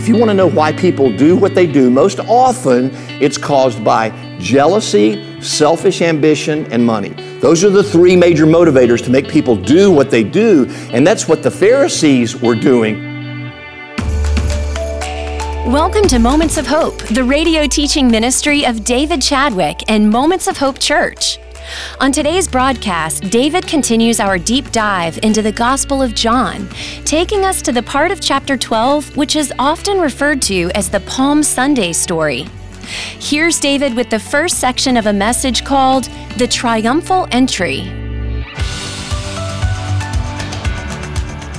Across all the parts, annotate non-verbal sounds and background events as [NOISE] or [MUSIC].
If you want to know why people do what they do, most often it's caused by jealousy, selfish ambition, and money. Those are the three major motivators to make people do what they do, and that's what the Pharisees were doing. Welcome to Moments of Hope, the radio teaching ministry of David Chadwick and Moments of Hope Church. On today's broadcast, David continues our deep dive into the Gospel of John, taking us to the part of chapter 12 which is often referred to as the Palm Sunday story. Here's David with the first section of a message called The Triumphal Entry.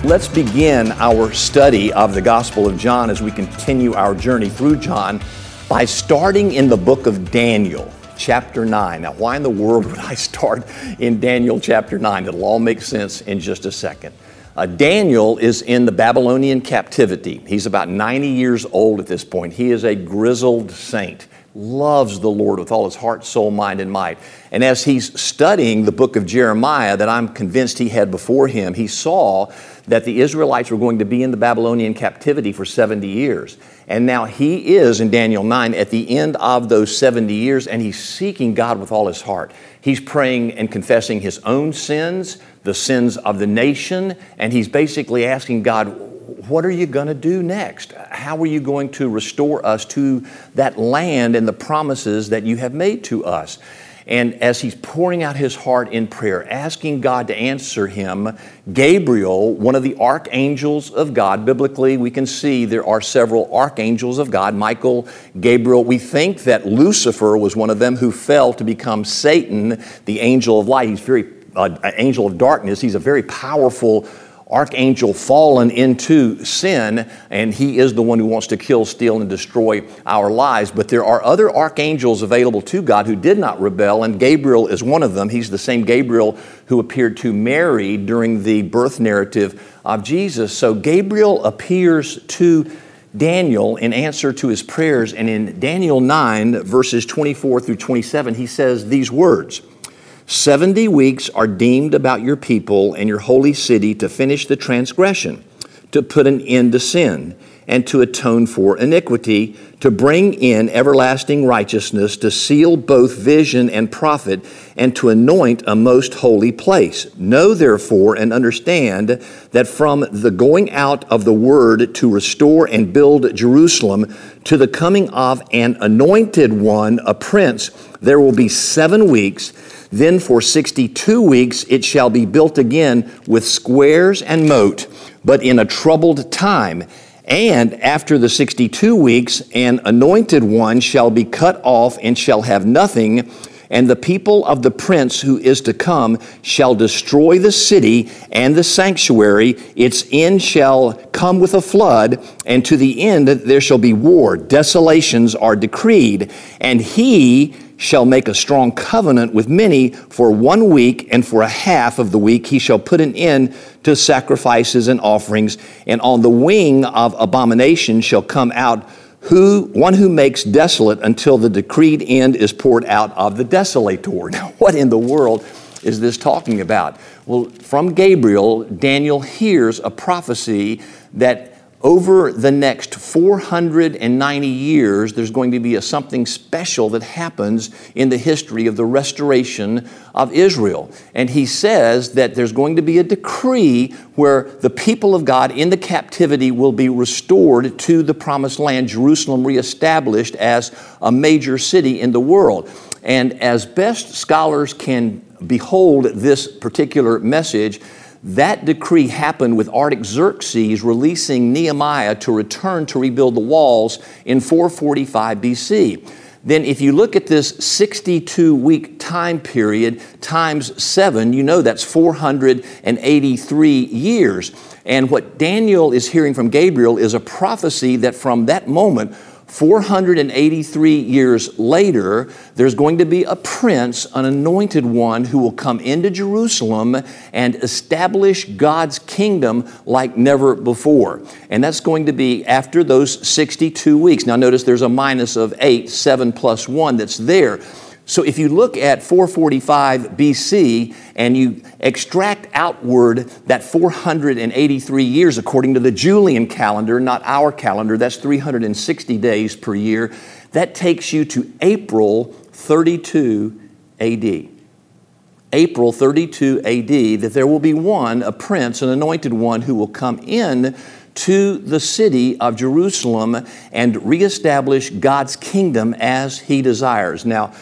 Let's begin our study of the Gospel of John as we continue our journey through John by starting in the book of Daniel, chapter 9. Now, why in the world would I start in Daniel chapter 9? It'll all make sense in just a second. Uh, Daniel is in the Babylonian captivity. He's about 90 years old at this point. He is a grizzled saint loves the Lord with all his heart, soul, mind, and might. And as he's studying the book of Jeremiah that I'm convinced he had before him, he saw that the Israelites were going to be in the Babylonian captivity for 70 years. And now he is in Daniel 9 at the end of those 70 years, and he's seeking God with all his heart. He's praying and confessing his own sins, the sins of the nation, and he's basically asking God, what are you going to do next? How are you going to restore us to that land and the promises that you have made to us? And as he's pouring out his heart in prayer, asking God to answer him, Gabriel, one of the archangels of God, biblically we can see there are several archangels of God Michael, Gabriel. We think that Lucifer was one of them who fell to become Satan, the angel of light. He's very uh, angel of darkness. He's a very powerful archangel fallen into sin, and he is the one who wants to kill, steal, and destroy our lives. But there are other archangels available to God who did not rebel, and Gabriel is one of them. He's the same Gabriel who appeared to Mary during the birth narrative of Jesus. So Gabriel appears to Daniel in answer to his prayers, and in Daniel 9, verses 24 through 27, he says these words. 70 weeks are deemed about your people and your holy city to finish the transgression, to put an end to sin, and to atone for iniquity, to bring in everlasting righteousness, to seal both vision and prophet, and to anoint a most holy place. Know therefore and understand that from the going out of the word to restore and build Jerusalem to the coming of an anointed one, a prince, there will be seven weeks then for 62 weeks it shall be built again with squares and moat, but in a troubled time. And after the 62 weeks, an anointed one shall be cut off and shall have nothing. And the people of the prince who is to come shall destroy the city and the sanctuary. Its end shall come with a flood, and to the end there shall be war. Desolations are decreed. And he shall make a strong covenant with many for one week, and for a half of the week he shall put an end to sacrifices and offerings, and on the wing of abomination shall come out who one who makes desolate until the decreed end is poured out of the desolator. [LAUGHS] Now, what in the world is this talking about? Well, from Gabriel, Daniel hears a prophecy that over the next 490 years, there's going to be a, something special that happens in the history of the restoration of Israel. And he says that there's going to be a decree where the people of God in the captivity will be restored to the promised land, Jerusalem reestablished as a major city in the world. And as best scholars can behold this particular message, that decree happened with Artaxerxes releasing Nehemiah to return to rebuild the walls in 445 BC. Then, if you look at this 62 week time period times seven, you know that's 483 years. And what Daniel is hearing from Gabriel is a prophecy that from that moment, 483 years later, there's going to be a prince, an anointed one, who will come into Jerusalem and establish God's kingdom like never before. And that's going to be after those 62 weeks. Now, notice there's a minus of 8, 7 plus 1 that's there. So if you look at 445 BC and you extract outward that 483 years according to the Julian calendar, not our calendar, that's 360 days per year, that takes you to April 32 AD. April 32 AD, that there will be one, a prince, an anointed one, who will come in to the city of Jerusalem and reestablish God's kingdom as he desires. Now,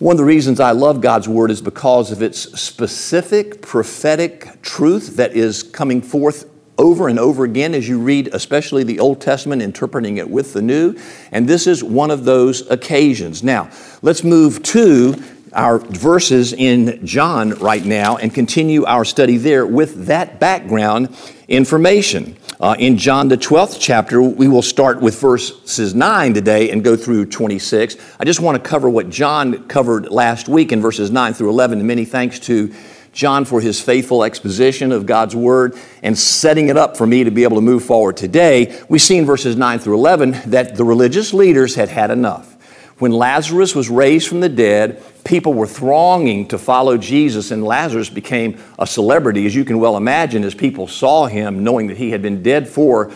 one of the reasons I love God's Word is because of its specific prophetic truth that is coming forth over and over again as you read, especially the Old Testament, interpreting it with the New. And this is one of those occasions. Now, let's move to our verses in John right now and continue our study there with that background information. Uh, in John, the 12th chapter, we will start with verses 9 today and go through 26. I just want to cover what John covered last week in verses 9 through 11. And many thanks to John for his faithful exposition of God's Word and setting it up for me to be able to move forward today. We see in verses 9 through 11 that the religious leaders had had enough. When Lazarus was raised from the dead, people were thronging to follow Jesus, and Lazarus became a celebrity, as you can well imagine, as people saw him, knowing that he had been dead for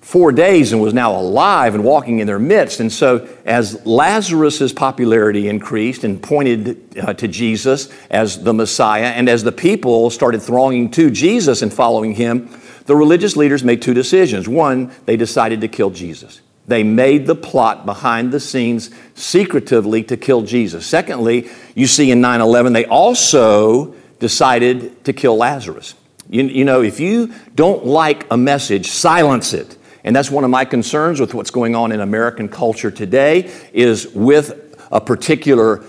four days and was now alive and walking in their midst. And so, as Lazarus's popularity increased and pointed uh, to Jesus as the Messiah, and as the people started thronging to Jesus and following him, the religious leaders made two decisions. One, they decided to kill Jesus. They made the plot behind the scenes secretively to kill Jesus. Secondly, you see in 9 11, they also decided to kill Lazarus. You, you, know, if you don't like a message, silence it. And that's one of my concerns with what's going on in American culture today is with a particular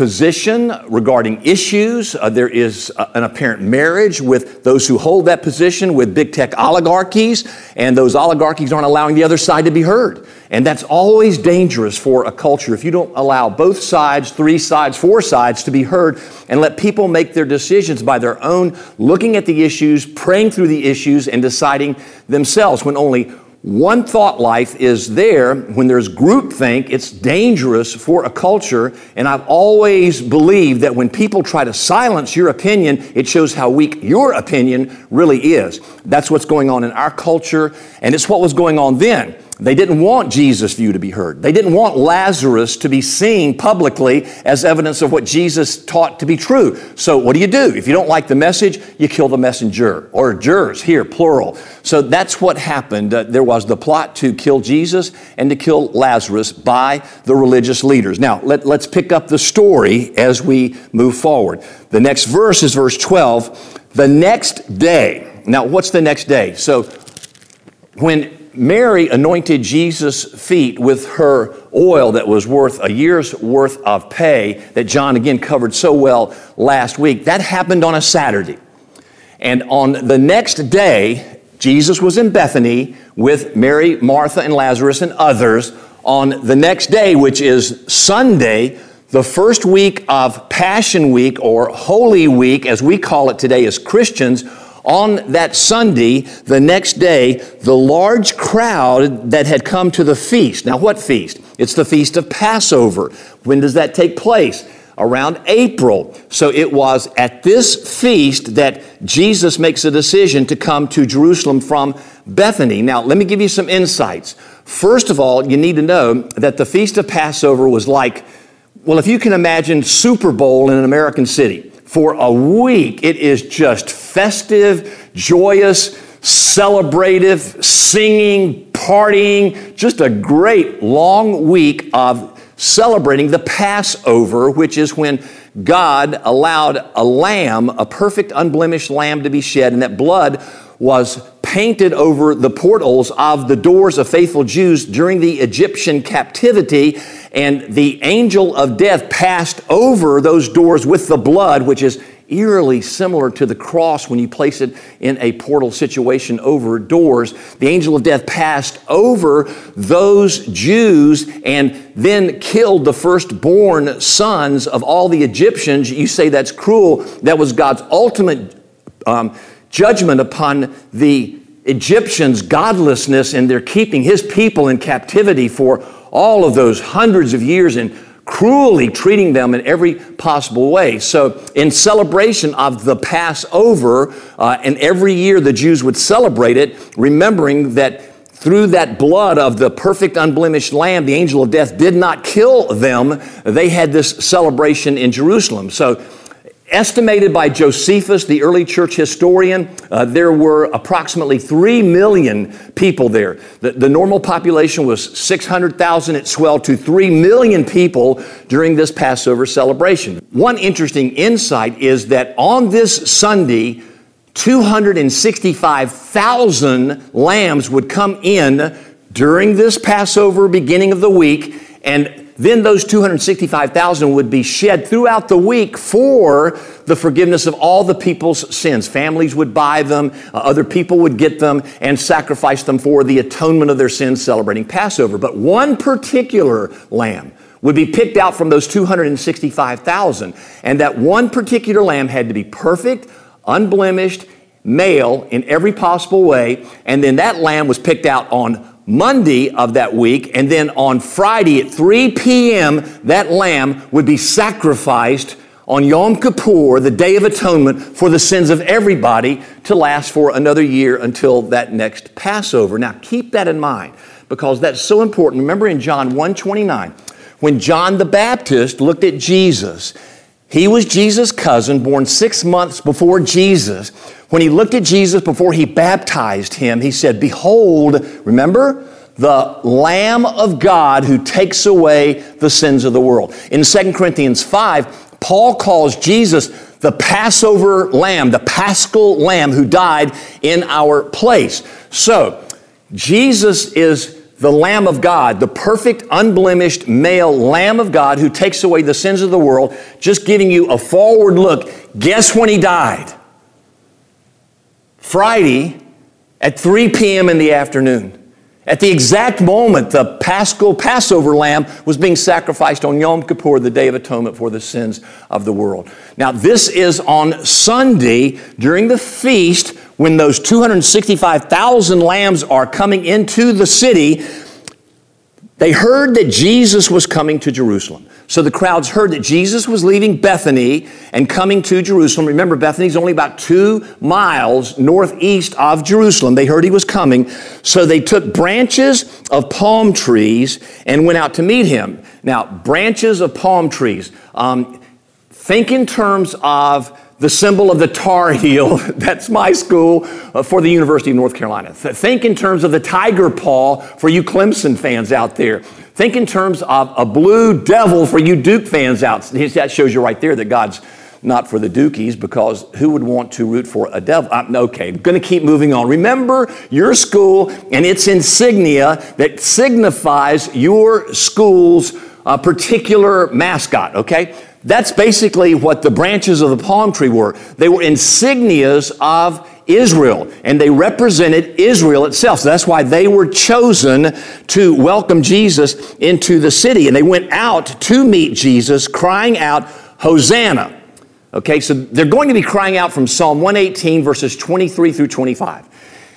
position regarding issues. Uh, there is uh, an apparent marriage with those who hold that position with big tech oligarchies, and those oligarchies aren't allowing the other side to be heard. And that's always dangerous for a culture if you don't allow both sides, three sides, four sides to be heard and let people make their decisions by their own, looking at the issues, praying through the issues, and deciding themselves when only one thought life is there when there's groupthink. It's dangerous for a culture. And i've always believed that when people try to silence your opinion it shows how weak your opinion really is. That's what's going on in our culture and it's what was going on then they didn't want Jesus' view to be heard. They didn't want Lazarus to be seen publicly as evidence of what Jesus taught to be true. So, what do you do? If you don't like the message, you kill the messenger, or jurors, here, plural. So, that's what happened. Uh, there was the plot to kill Jesus and to kill Lazarus by the religious leaders. Now, let, let's pick up the story as we move forward. The next verse is verse 12. The next day. Now, what's the next day? So, when Mary anointed Jesus' feet with her oil that was worth a year's worth of pay, that John again covered so well last week. That happened on a Saturday. And on the next day, Jesus was in Bethany with Mary, Martha, and Lazarus and others. On the next day, which is Sunday, the first week of Passion Week or Holy Week, as we call it today as Christians, on that Sunday, the next day, the large crowd that had come to the feast. Now, what feast? It's the feast of Passover. When does that take place? Around April. So it was at this feast that Jesus makes a decision to come to Jerusalem from Bethany. Now, let me give you some insights. First of all, you need to know that the feast of Passover was like, well, if you can imagine Super Bowl in an American city for a week. It is just festive, joyous, celebrative, singing, partying, just a great long week of celebrating the Passover, which is when God allowed a lamb, a perfect, unblemished lamb, to be shed, and that blood was painted over the portals of the doors of faithful Jews during the Egyptian captivity. And the angel of death passed over those doors with the blood, which is eerily similar to the cross when you place it in a portal situation over doors. The angel of death passed over those Jews and then killed the firstborn sons of all the Egyptians. You say that's cruel. That was God's ultimate um, judgment upon the Egyptians' godlessness and their keeping his people in captivity for all of those hundreds of years and cruelly treating them in every possible way. So, in celebration of the Passover, uh, and every year the Jews would celebrate it, remembering that through that blood of the perfect unblemished lamb, the angel of death did not kill them. They had this celebration in Jerusalem. So, estimated by Josephus, the early church historian, uh, there were approximately 3 million people there. The, the normal population was 600,000. It swelled to 3 million people during this Passover celebration. One interesting insight is that on this Sunday, 265,000 lambs would come in during this Passover beginning of the week, and then those 265,000 would be shed throughout the week for the forgiveness of all the people's sins. Families would buy them, uh, other people would get them and sacrifice them for the atonement of their sins celebrating Passover. But one particular lamb would be picked out from those 265,000, and that one particular lamb had to be perfect, unblemished, male in every possible way, and then that lamb was picked out on Monday of that week, and then on Friday at 3 p.m., that lamb would be sacrificed on Yom Kippur, the Day of Atonement, for the sins of everybody to last for another year until that next Passover. Now, keep that in mind because that's so important. Remember in John 1:29, when John the Baptist looked at Jesus, he was Jesus' cousin, born six months before Jesus. When he looked at Jesus before he baptized him, he said, Behold, remember, the Lamb of God who takes away the sins of the world. In 2 Corinthians 5, Paul calls Jesus the Passover lamb, the paschal lamb who died in our place. So, Jesus is the Lamb of God, the perfect, unblemished male Lamb of God who takes away the sins of the world, just giving you a forward look. Guess when he died? Friday at 3 p.m. in the afternoon. At the exact moment the Paschal Passover lamb was being sacrificed on Yom Kippur, the Day of Atonement for the sins of the world. Now, this is on Sunday during the feast when those 265,000 lambs are coming into the city. They heard that Jesus was coming to Jerusalem. So the crowds heard that Jesus was leaving Bethany and coming to Jerusalem. Remember, Bethany's only about two miles northeast of Jerusalem. They heard he was coming. So they took branches of palm trees and went out to meet him. Now, branches of palm trees. Um, think in terms of the symbol of the Tar Heel. [LAUGHS] That's my school uh, for the University of North Carolina. Th- think in terms of the tiger paw for you Clemson fans out there. Think in terms of a blue devil for you Duke fans out. That shows you right there that God's not for the Dukies because who would want to root for a devil? I'm, okay, I'm going to keep moving on. Remember your school and its insignia that signifies your school's uh, particular mascot, okay? That's basically what the branches of the palm tree were. They were insignias of Israel, and they represented Israel itself. So that's why they were chosen to welcome Jesus into the city. And they went out to meet Jesus, crying out, Hosanna. Okay, so they're going to be crying out from Psalm 118, verses 23 through 25.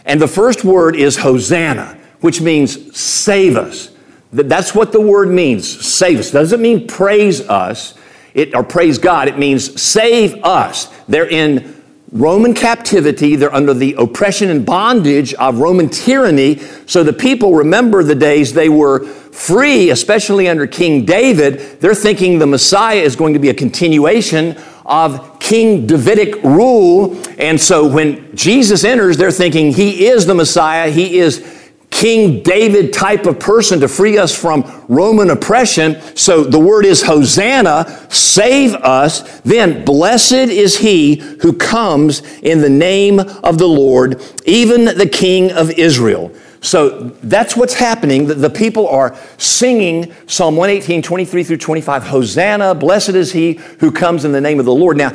And the first word is Hosanna, which means save us. That's what the word means, save us. Doesn't mean praise us it, or praise God, it means save us. They're in Roman captivity, they're under the oppression and bondage of Roman tyranny. So the people remember the days they were free, especially under King David. They're thinking the Messiah is going to be a continuation of King Davidic rule. And so when Jesus enters, they're thinking he is the Messiah, he is King David type of person to free us from Roman oppression. So the word is Hosanna, save us. Then blessed is he who comes in the name of the Lord, even the King of Israel. So that's what's happening. The, people are singing Psalm 118, 23 through 25, Hosanna, blessed is he who comes in the name of the Lord. Now,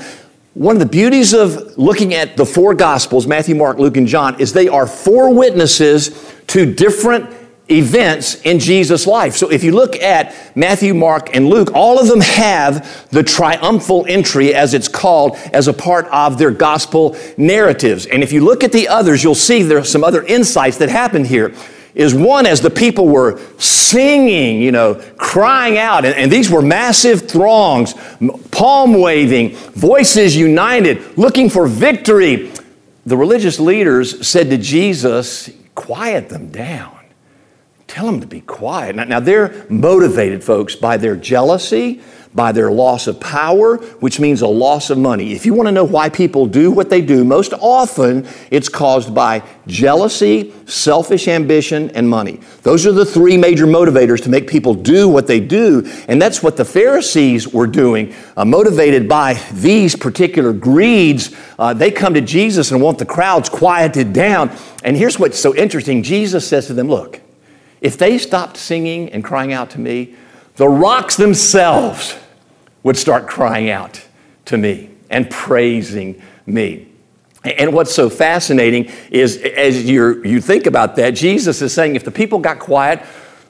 one of the beauties of looking at the four Gospels, Matthew, Mark, Luke, and John, is they are four witnesses to different events in Jesus' life. So if you look at Matthew, Mark, and Luke, all of them have the triumphal entry, as it's called, as a part of their gospel narratives. And if you look at the others, you'll see there are some other insights that happen here. Is one as the people were singing, you know, crying out, and, and these were massive throngs, palm waving, voices united, looking for victory. The religious leaders said to Jesus, Quiet them down. Tell them to be quiet. Now, now they're motivated, folks, by their jealousy, by their loss of power, which means a loss of money. If you want to know why people do what they do, most often it's caused by jealousy, selfish ambition, and money. Those are the three major motivators to make people do what they do. And that's what the Pharisees were doing, uh, motivated by these particular greeds. Uh, they come to Jesus and want the crowds quieted down. And here's what's so interesting Jesus says to them, Look, if they stopped singing and crying out to me, the rocks themselves would start crying out to me and praising me. And what's so fascinating is as you you think about that, Jesus is saying if the people got quiet,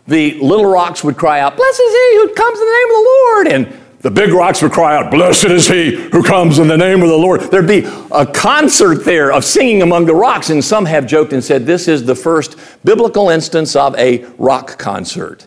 the little rocks would cry out, Blessed is he who comes in the name of the Lord. And the big rocks would cry out, Blessed is he who comes in the name of the Lord. There'd be a concert there of singing among the rocks. And some have joked and said this is the first biblical instance of a rock concert.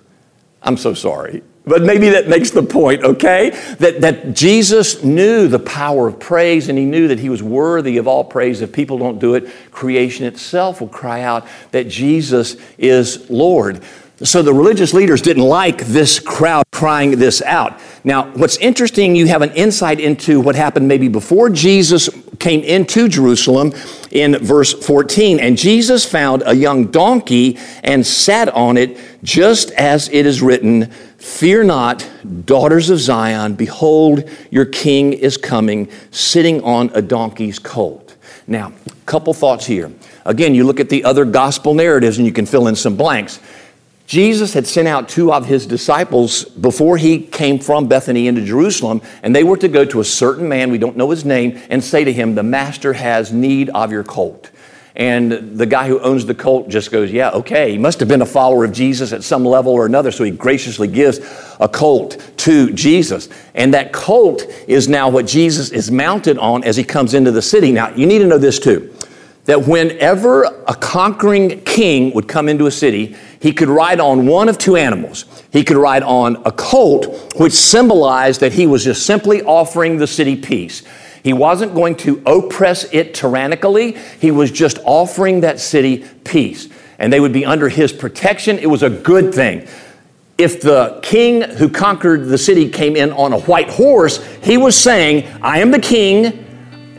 I'm so sorry. But maybe that makes the point, okay? That, that Jesus knew the power of praise and he knew that he was worthy of all praise. If people don't do it, creation itself will cry out that Jesus is Lord. So the religious leaders didn't like this crowd crying this out. Now, what's interesting, you have an insight into what happened maybe before Jesus came into Jerusalem in verse 14. And Jesus found a young donkey and sat on it, just as it is written Fear not, daughters of Zion, behold, your king is coming, sitting on a donkey's colt. Now, a couple thoughts here. Again, you look at the other gospel narratives and you can fill in some blanks. Jesus had sent out two of his disciples before he came from Bethany into Jerusalem, and they were to go to a certain man, we don't know his name, and say to him, The master has need of your colt. And the guy who owns the colt just goes, Yeah, okay. He must have been a follower of Jesus at some level or another, so he graciously gives a colt to Jesus. And that colt is now what Jesus is mounted on as he comes into the city. Now, you need to know this too that whenever a conquering king would come into a city, he could ride on one of two animals. He could ride on a colt, which symbolized that he was just simply offering the city peace. He wasn't going to oppress it tyrannically, he was just offering that city peace. And they would be under his protection. It was a good thing. If the king who conquered the city came in on a white horse, he was saying, I am the king,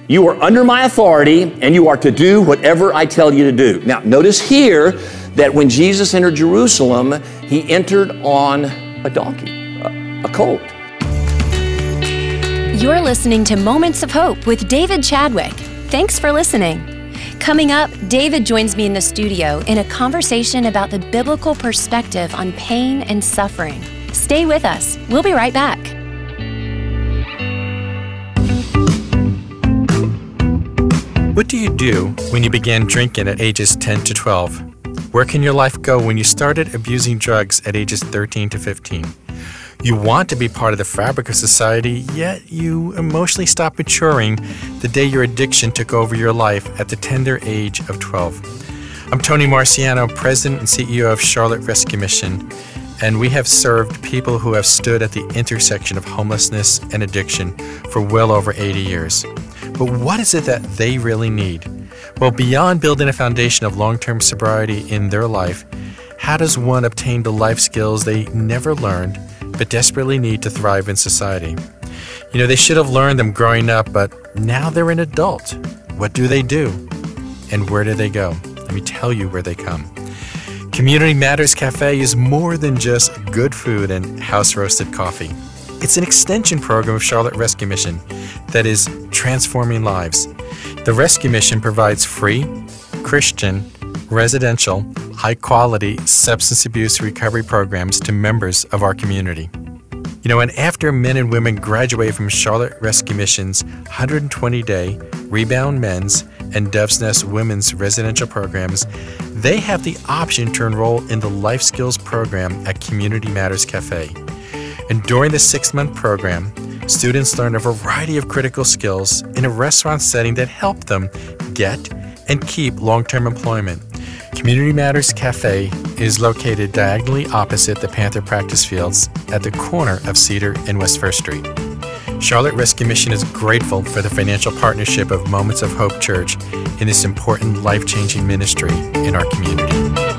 you are under my authority, and you are to do whatever I tell you to do. Now, notice here that when Jesus entered Jerusalem, he entered on a donkey, a, a colt. You're listening to Moments of Hope with David Chadwick. Thanks for listening. Coming up, David joins me in the studio in a conversation about the biblical perspective on pain and suffering. Stay with us. We'll be right back. What do you do when you began drinking at ages 10 to 12? Where can your life go when you started abusing drugs at ages 13 to 15? You want to be part of the fabric of society, yet you emotionally stop maturing the day your addiction took over your life at the tender age of 12. I'm Tony Marciano, President and CEO of Charlotte Rescue Mission, and we have served people who have stood at the intersection of homelessness and addiction for well over 80 years. But what is it that they really need? Well, beyond building a foundation of long term sobriety in their life, how does one obtain the life skills they never learned but desperately need to thrive in society? You know, they should have learned them growing up, but now they're an adult. What do they do? And where do they go? Let me tell you where they come. Community Matters Cafe is more than just good food and house roasted coffee. It's an extension program of Charlotte Rescue Mission that is transforming lives. The Rescue Mission provides free, Christian, residential, high quality substance abuse recovery programs to members of our community. You know, and after men and women graduate from Charlotte Rescue Mission's 120 day Rebound Men's and Dove's Nest Women's residential programs, they have the option to enroll in the Life Skills program at Community Matters Cafe. And during the six month program, students learn a variety of critical skills in a restaurant setting that help them get and keep long term employment. Community Matters Cafe is located diagonally opposite the Panther practice fields at the corner of Cedar and West First Street. Charlotte Rescue Mission is grateful for the financial partnership of Moments of Hope Church in this important life changing ministry in our community.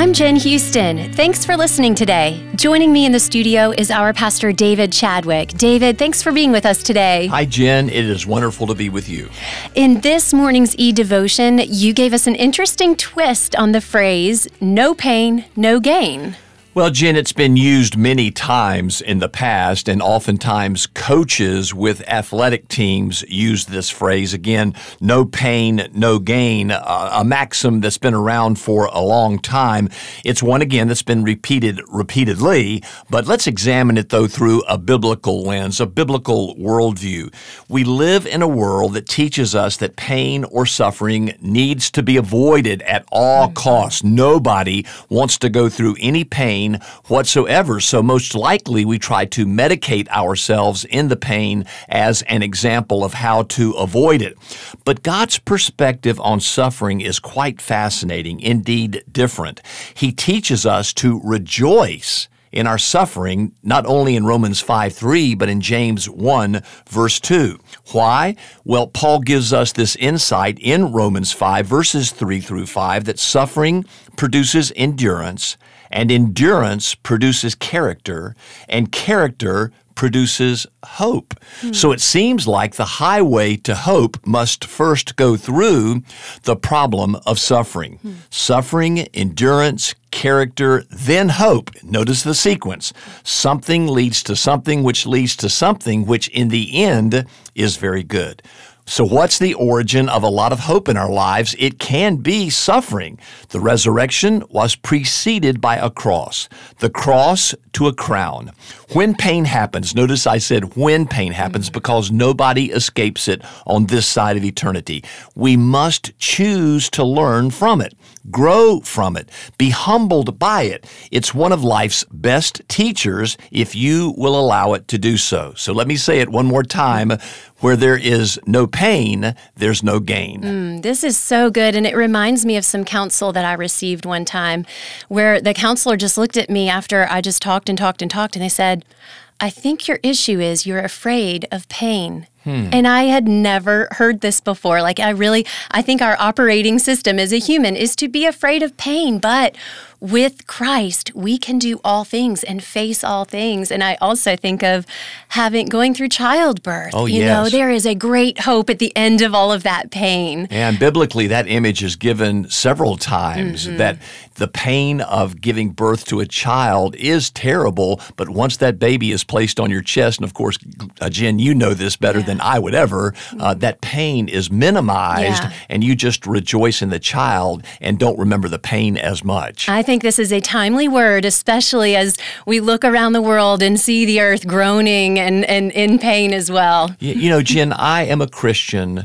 I'm Jen Houston. Thanks for listening today. Joining me in the studio is our pastor, David Chadwick. David, thanks for being with us today. Hi, Jen. It is wonderful to be with you. In this morning's e devotion, you gave us an interesting twist on the phrase, no pain, no gain. Well, Jen, it's been used many times in the past, and oftentimes coaches with athletic teams use this phrase. Again, no pain, no gain, uh, a maxim that's been around for a long time. It's one, again, that's been repeated repeatedly, but let's examine it, though, through a biblical lens, a biblical worldview. We live in a world that teaches us that pain or suffering needs to be avoided at all costs. Nobody wants to go through any pain pain whatsoever. So, most likely, we try to medicate ourselves in the pain as an example of how to avoid it. But God's perspective on suffering is quite fascinating, indeed different. He teaches us to rejoice in our suffering, not only in Romans 5 3, but in James 1, verse 2. Why? Well, Paul gives us this insight in Romans 5, verses 3 through 5, that suffering produces endurance, and endurance produces character, and character produces hope. Hmm. So it seems like the highway to hope must first go through the problem of suffering. Hmm. Suffering, endurance, character, then hope. Notice the sequence. Something leads to something, which leads to something, which in the end is very good. So, what's the origin of a lot of hope in our lives? It can be suffering. The resurrection was preceded by a cross, the cross to a crown. When pain happens, notice I said when pain happens mm-hmm. because nobody escapes it on this side of eternity. We must choose to learn from it, grow from it, be humbled by it. It's one of life's best teachers if you will allow it to do so. So, let me say it one more time where there is no pain, there's no gain. Mm, this is so good. And it reminds me of some counsel that I received one time where the counselor just looked at me after I just talked and talked and talked, and they said, I think your issue is you're afraid of pain. Hmm. And I had never heard this before. Like, I really, I think our operating system as a human is to be afraid of pain. But with Christ, we can do all things and face all things. And I also think of having going through childbirth. Oh, you yes. know, there is a great hope at the end of all of that pain. And biblically, that image is given several times mm-hmm. that the pain of giving birth to a child is terrible, but once that baby is placed on your chest, and of course, uh, Jen, you know this better yeah. than I would ever, uh, mm-hmm. that pain is minimized yeah. and you just rejoice in the child and don't remember the pain as much. I think this is a timely word, especially as we look around the world and see the earth groaning and, and in pain as well. You know, Jen, I am a Christian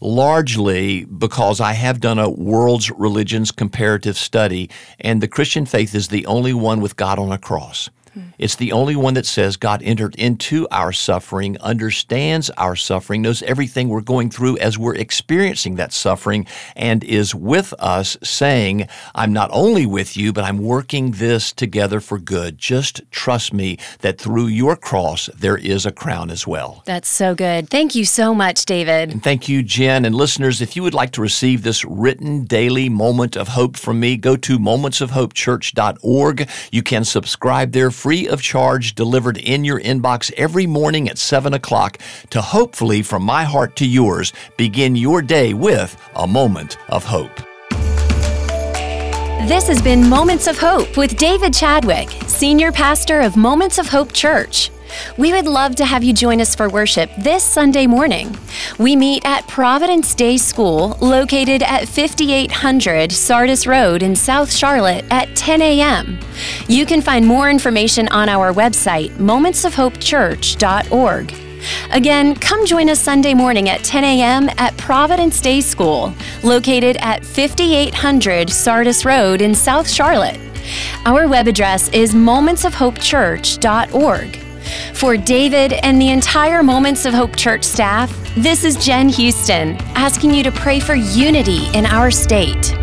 largely because I have done a world's religions comparative study, and the Christian faith is the only one with God on a cross. Hmm. It's the only one that says God entered into our suffering, understands our suffering, knows everything we're going through as we're experiencing that suffering, and is with us saying, I'm not only with you, but I'm working this together for good. Just trust me that through your cross, there is a crown as well. That's so good. Thank you so much, David. And thank you, Jen. And listeners, if you would like to receive this written daily moment of hope from me, go to momentsofhopechurch.org. You can subscribe there free of charge delivered in your inbox every morning at 7 o'clock to hopefully, from my heart to yours, begin your day with a moment of hope. This has been Moments of Hope with David Chadwick, Senior Pastor of Moments of Hope Church. We would love to have you join us for worship this Sunday morning. We meet at Providence Day School, located at 5800 Sardis Road in South Charlotte at 10 a.m. You can find more information on our website, momentsofhopechurch.org. Again, come join us Sunday morning at 10 a.m. at Providence Day School, located at 5800 Sardis Road in South Charlotte. Our web address is momentsofhopechurch.org. For David and the entire Moments of Hope Church staff, this is Jen Houston asking you to pray for unity in our state.